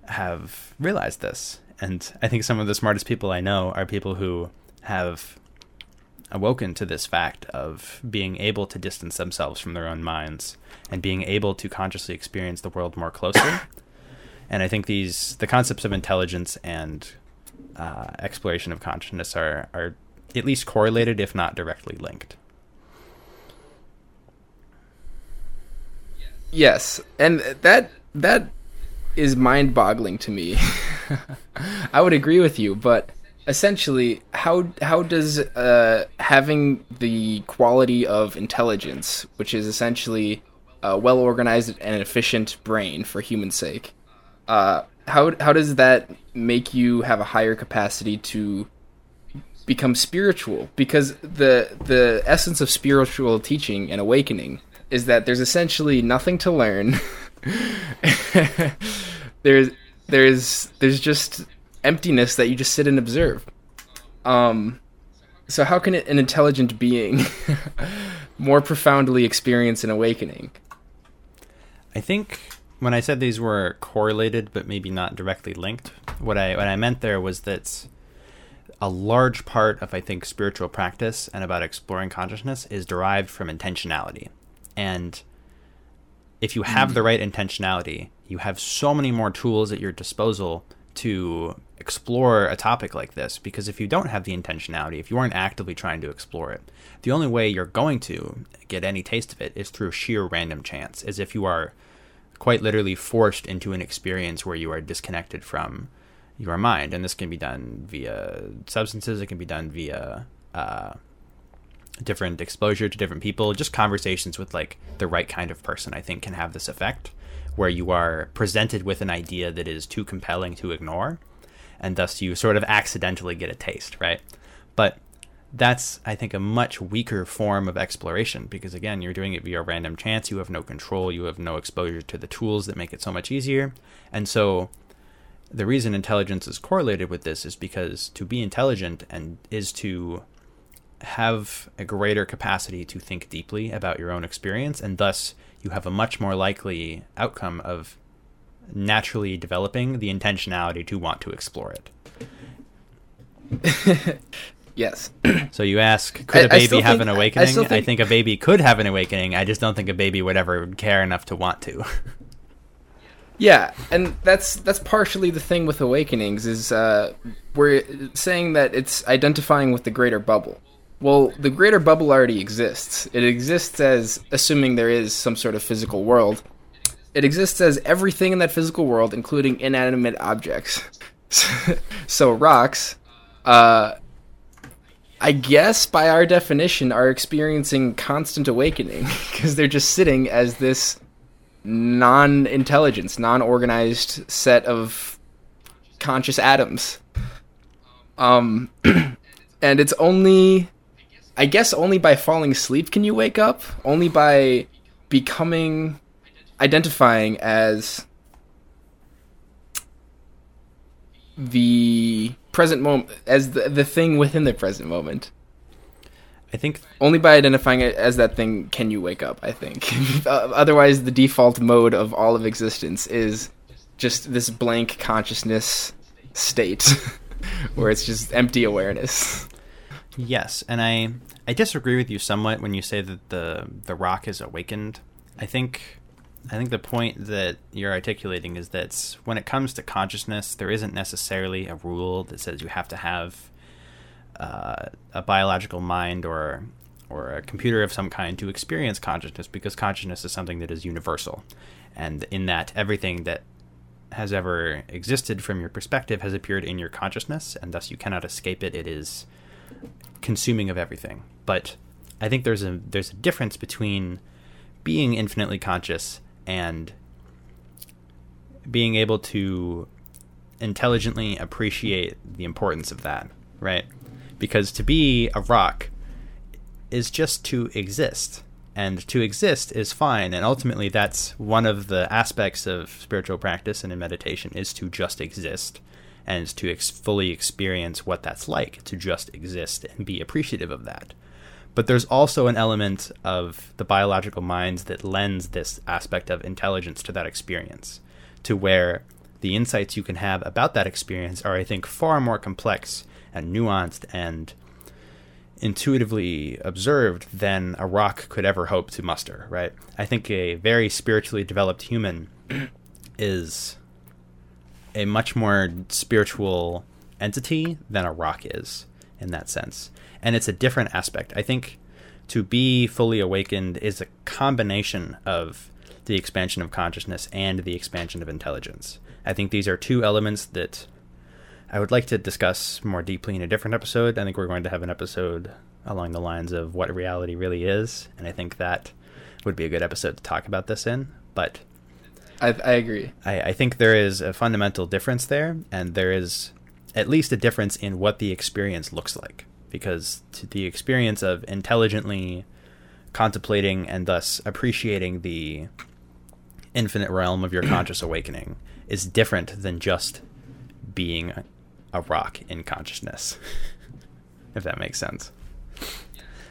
S1: have realized this and i think some of the smartest people i know are people who have awoken to this fact of being able to distance themselves from their own minds and being able to consciously experience the world more closely and I think these the concepts of intelligence and uh, exploration of consciousness are are at least correlated, if not directly linked.
S2: Yes, and that that is mind-boggling to me. I would agree with you, but essentially, how how does uh, having the quality of intelligence, which is essentially a well-organized and efficient brain for human sake, uh, how how does that make you have a higher capacity to become spiritual? Because the the essence of spiritual teaching and awakening is that there's essentially nothing to learn. there's there's there's just emptiness that you just sit and observe. Um, so how can an intelligent being more profoundly experience an awakening?
S1: I think when I said these were correlated but maybe not directly linked, what I what I meant there was that a large part of I think spiritual practice and about exploring consciousness is derived from intentionality. And if you have the right intentionality, you have so many more tools at your disposal to explore a topic like this because if you don't have the intentionality, if you aren't actively trying to explore it, the only way you're going to get any taste of it is through sheer random chance, as if you are quite literally forced into an experience where you are disconnected from your mind. And this can be done via substances, it can be done via uh, different exposure to different people. Just conversations with like the right kind of person, I think, can have this effect where you are presented with an idea that is too compelling to ignore. And thus you sort of accidentally get a taste, right? But that's I think a much weaker form of exploration because again you're doing it via random chance. You have no control. You have no exposure to the tools that make it so much easier. And so the reason intelligence is correlated with this is because to be intelligent and is to have a greater capacity to think deeply about your own experience and thus you have a much more likely outcome of naturally developing the intentionality to want to explore it
S2: Yes.
S1: so you ask, could a baby have
S2: think,
S1: an awakening? I,
S2: think,
S1: I, think, a baby could have an awakening. I just don't think a baby would ever care enough to want to.
S2: yeah, and that's that's partially the thing with awakenings is uh, we're saying that it's identifying with the greater bubble. Well, the greater bubble already exists. It exists as assuming there is some sort of physical world. It exists as everything in that physical world, including inanimate objects. so rocks. Uh, I guess by our definition, are experiencing constant awakening because they're just sitting as this non intelligence, non organized set of conscious atoms. Um, and it's only, I guess, only by falling asleep can you wake up. Only by becoming, identifying as the present moment, as the, the thing within the present moment.
S1: I think
S2: Only by identifying it as that thing can you wake up, I think. Uh, Otherwise, the default mode of all of existence is just this blank consciousness state where it's just empty awareness.
S1: Yes, and I I disagree with you somewhat when you say that the the rock is awakened. I think I think the point that you're articulating is that when it comes to consciousness, there isn't necessarily a rule that says you have to have uh, a biological mind or or a computer of some kind to experience consciousness because consciousness is something that is universal, and in that everything that has ever existed from your perspective has appeared in your consciousness, and thus you cannot escape it. It is consuming of everything. But I think there's a there's a difference between being infinitely conscious and being able to intelligently appreciate the importance of that, right? Because to be a rock is just to exist. And to exist is fine. And ultimately, that's one of the aspects of spiritual practice and in meditation is to just exist and to ex- fully experience what that's like to just exist and be appreciative of that. But there's also an element of the biological minds that lends this aspect of intelligence to that experience, to where the insights you can have about that experience are, I think, far more complex and nuanced and intuitively observed than a rock could ever hope to muster, right? I think a very spiritually developed human is a much more spiritual entity than a rock is in that sense. And it's a different aspect. I think to be fully awakened is a combination of the expansion of consciousness and the expansion of intelligence. I think these are two elements that I would like to discuss more deeply in a different episode. I think we're going to have an episode along the lines of what reality really is, and I think that would be a good episode to talk about this in. But
S2: I, I agree.
S1: I, I think there is a fundamental difference there, and there is at least a difference in what the experience looks like. Because the experience of intelligently contemplating and thus appreciating the infinite realm of your conscious awakening is different than just being a rock in consciousness. if that makes sense.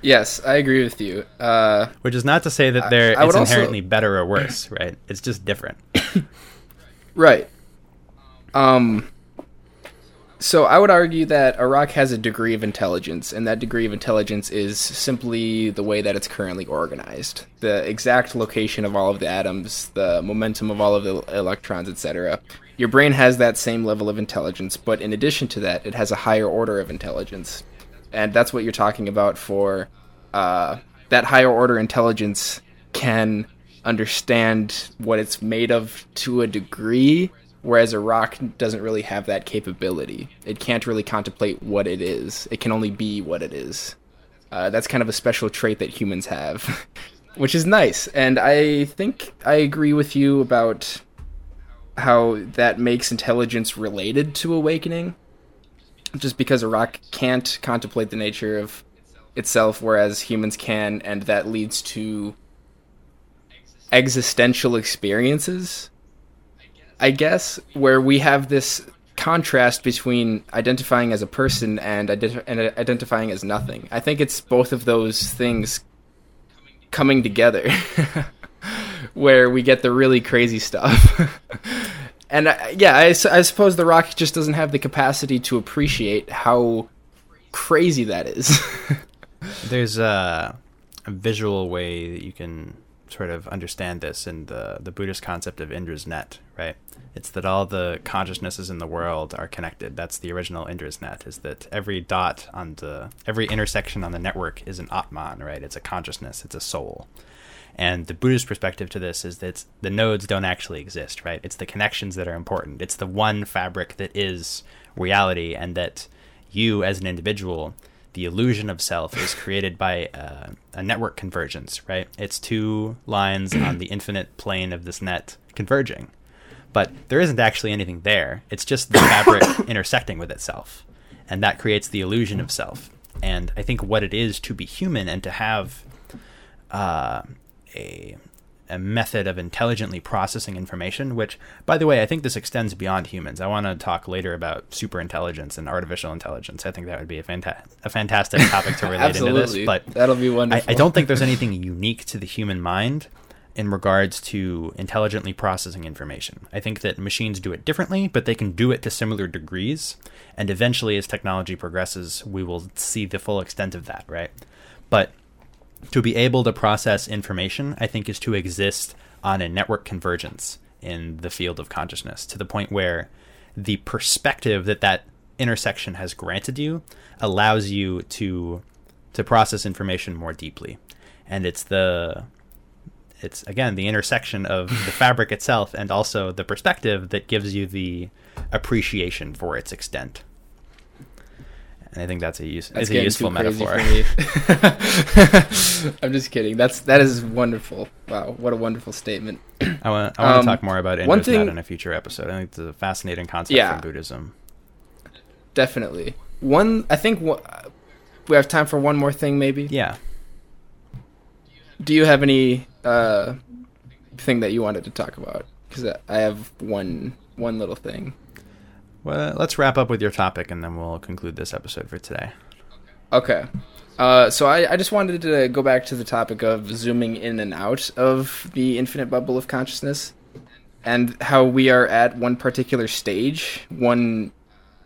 S2: Yes, I agree with you. Uh,
S1: Which is not to say that there it's
S2: also-
S1: inherently better or worse, right? It's just different.
S2: right. Um. So I would argue that a rock has a degree of intelligence, and that degree of intelligence is simply the way that it's currently organized, the exact location of all of the atoms, the momentum of all of the electrons, etc. Your brain has that same level of intelligence, but in addition to that, it has a higher order of intelligence, and that's what you're talking about for uh, that higher order intelligence can understand what it's made of to a degree whereas a rock doesn't really have that capability. It can't really contemplate what it is. It can only be what it is. Uh, that's kind of a special trait that humans have which is nice. And i think i agree with you about how that makes intelligence related to awakening just because a rock can't contemplate the nature of itself, whereas humans can, and that leads to existential experiences. I guess where we have this contrast between identifying as a person and, ident- and identifying as nothing. I think it's both of those things coming together, where we get the really crazy stuff. and uh, yeah, I suppose the rock just doesn't have the capacity to appreciate how crazy that is.
S1: There's a, a visual way that you can sort of understand this in the, the Buddhist concept of Indra's net, right? It's that all the consciousnesses in the world are connected. That's the original Indra's net, is that every dot on the, every intersection on the network is an Atman, right? It's a consciousness, it's a soul. And the Buddhist perspective to this is that the nodes don't actually exist, right? It's the connections that are important. It's the one fabric that is reality, and that you as an individual the illusion of self is created by uh, a network convergence, right? It's two lines on the infinite plane of this net converging. But there isn't actually anything there. It's just the fabric intersecting with itself. And that creates the illusion of self. And I think what it is to be human and to have uh, a a method of intelligently processing information, which, by the way, I think this extends beyond humans. I want to talk later about super intelligence and artificial intelligence. I think that would be a, fanta- a fantastic topic to relate into this. But
S2: that'll be wonderful.
S1: I, I don't think there's anything unique to the human mind in regards to intelligently processing information. I think that machines do it differently, but they can do it to similar degrees. And eventually, as technology progresses, we will see the full extent of that, right? But to be able to process information, I think, is to exist on a network convergence in the field of consciousness to the point where the perspective that that intersection has granted you allows you to to process information more deeply. And it's the it's again the intersection of the fabric itself and also the perspective that gives you the appreciation for its extent and I think that's a use that's a useful metaphor.
S2: I'm just kidding. That's that is wonderful. Wow, what a wonderful statement.
S1: I want I want um, to talk more about one thing, in a future episode. I think it's a fascinating concept yeah, from Buddhism.
S2: Definitely. One, I think we have time for one more thing, maybe.
S1: Yeah.
S2: Do you have any uh, thing that you wanted to talk about? Because I have one one little thing.
S1: Well, let's wrap up with your topic, and then we'll conclude this episode for today.
S2: Okay. Uh, so I, I just wanted to go back to the topic of zooming in and out of the infinite bubble of consciousness, and how we are at one particular stage, one,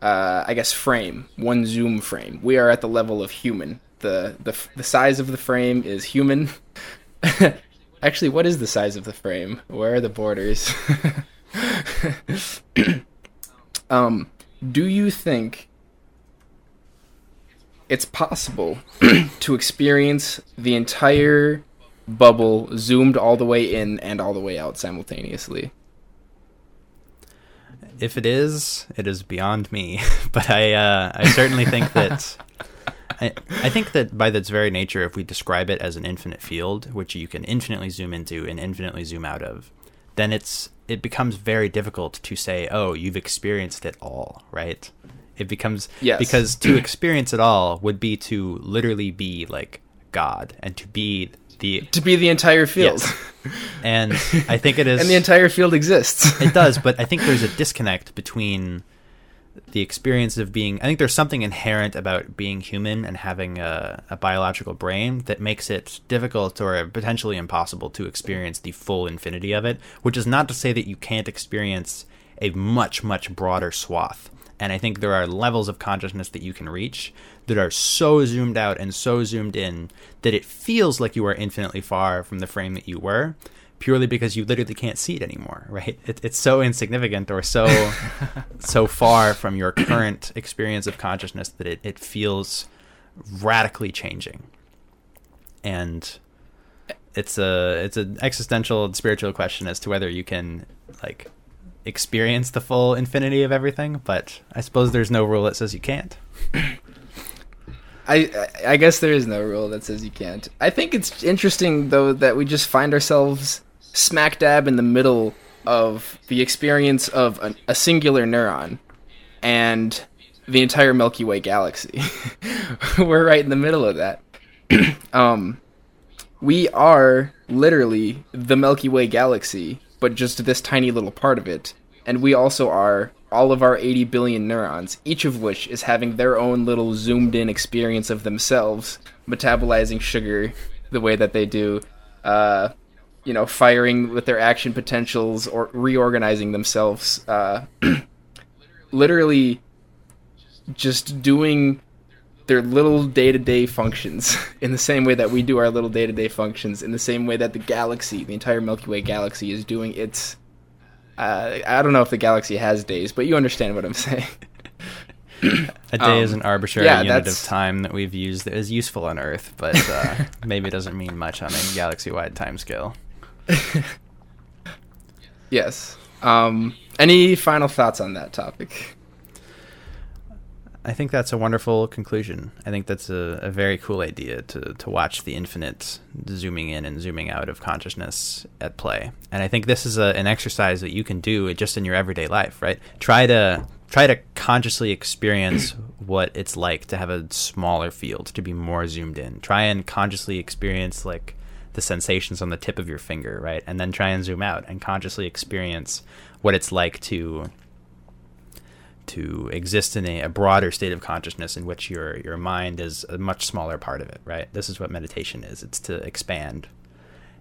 S2: uh, I guess, frame, one zoom frame. We are at the level of human. the the The size of the frame is human. Actually, what is the size of the frame? Where are the borders? Um, do you think it's possible to experience the entire bubble zoomed all the way in and all the way out simultaneously?
S1: If it is, it is beyond me. but I, uh, I certainly think that. I, I think that by its very nature, if we describe it as an infinite field, which you can infinitely zoom into and infinitely zoom out of, then it's it becomes very difficult to say, "Oh, you've experienced it all," right? It becomes yes. because to experience it all would be to literally be like God and to be the
S2: to be the entire field.
S1: Yes. And I think it is
S2: And the entire field exists.
S1: it does, but I think there's a disconnect between the experience of being. I think there's something inherent about being human and having a, a, biological brain that makes it difficult or potentially impossible to experience the full infinity of it. Which is not to say that you can't experience a much, much broader swath. And I think there are levels of consciousness that you can reach that are so zoomed out and so zoomed in that it feels like you are infinitely far from the frame that you were purely because you literally can't see it anymore, right? It, it's so insignificant or so so far from your current experience of consciousness that it, it feels radically changing. And it's a it's an existential and spiritual question as to whether you can like experience the full infinity of everything, but I suppose there's no rule that says you can't.
S2: I I guess there is no rule that says you can't. I think it's interesting though that we just find ourselves smack dab in the middle of the experience of a, a singular neuron and the entire Milky Way galaxy. We're right in the middle of that. um, we are literally the Milky Way galaxy, but just this tiny little part of it. And we also are all of our 80 billion neurons, each of which is having their own little zoomed in experience of themselves, metabolizing sugar the way that they do, uh, you know, firing with their action potentials or reorganizing themselves. Uh, literally, just doing their little day to day functions in the same way that we do our little day to day functions, in the same way that the galaxy, the entire Milky Way galaxy, is doing its. Uh, I don't know if the galaxy has days, but you understand what I'm saying.
S1: a day um, is an arbitrary yeah, unit of time that we've used that is useful on Earth, but uh, maybe it doesn't mean much on a galaxy wide timescale.
S2: yes. Um, any final thoughts on that topic?
S1: I think that's a wonderful conclusion. I think that's a, a very cool idea to, to watch the infinite zooming in and zooming out of consciousness at play. And I think this is a, an exercise that you can do just in your everyday life, right? Try to try to consciously experience what it's like to have a smaller field, to be more zoomed in. Try and consciously experience like the sensations on the tip of your finger, right? And then try and zoom out and consciously experience what it's like to to exist in a, a, broader state of consciousness in which your your mind is a much smaller part of it, right? This is what meditation is. It's to expand.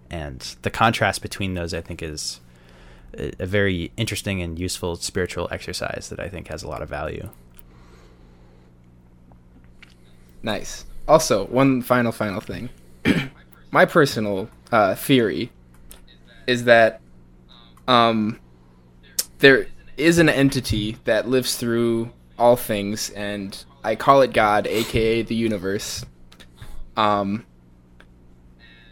S1: And the contrast between those I think is a, a very interesting and useful spiritual exercise that I think has a lot of value.
S2: Nice. Also, one final final thing. My personal uh, theory is that um, there is an entity that lives through all things, and I call it God, aka the universe. Um,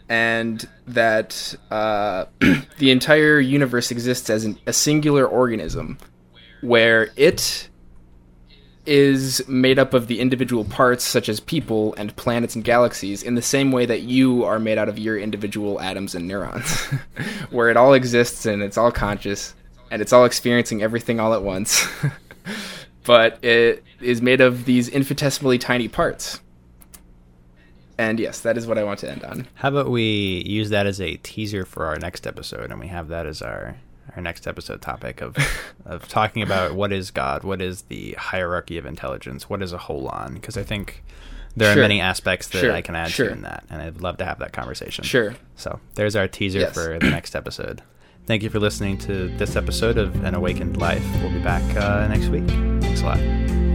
S2: and that uh, the entire universe exists as an, a singular organism, where it is made up of the individual parts, such as people and planets and galaxies, in the same way that you are made out of your individual atoms and neurons, where it all exists and it's all conscious and it's all experiencing everything all at once. but it is made of these infinitesimally tiny parts. And yes, that is what I want to end on.
S1: How about we use that as a teaser for our next episode, and we have that as our our next episode topic of of talking about what is God, what is the hierarchy of intelligence, what is a holon? Because I think there sure. are many aspects that sure. I can add sure. to in that, and I'd love to have that conversation.
S2: Sure.
S1: So there's our teaser yes. for the next episode. Thank you for listening to this episode of An Awakened Life. We'll be back uh, next week. Thanks a lot.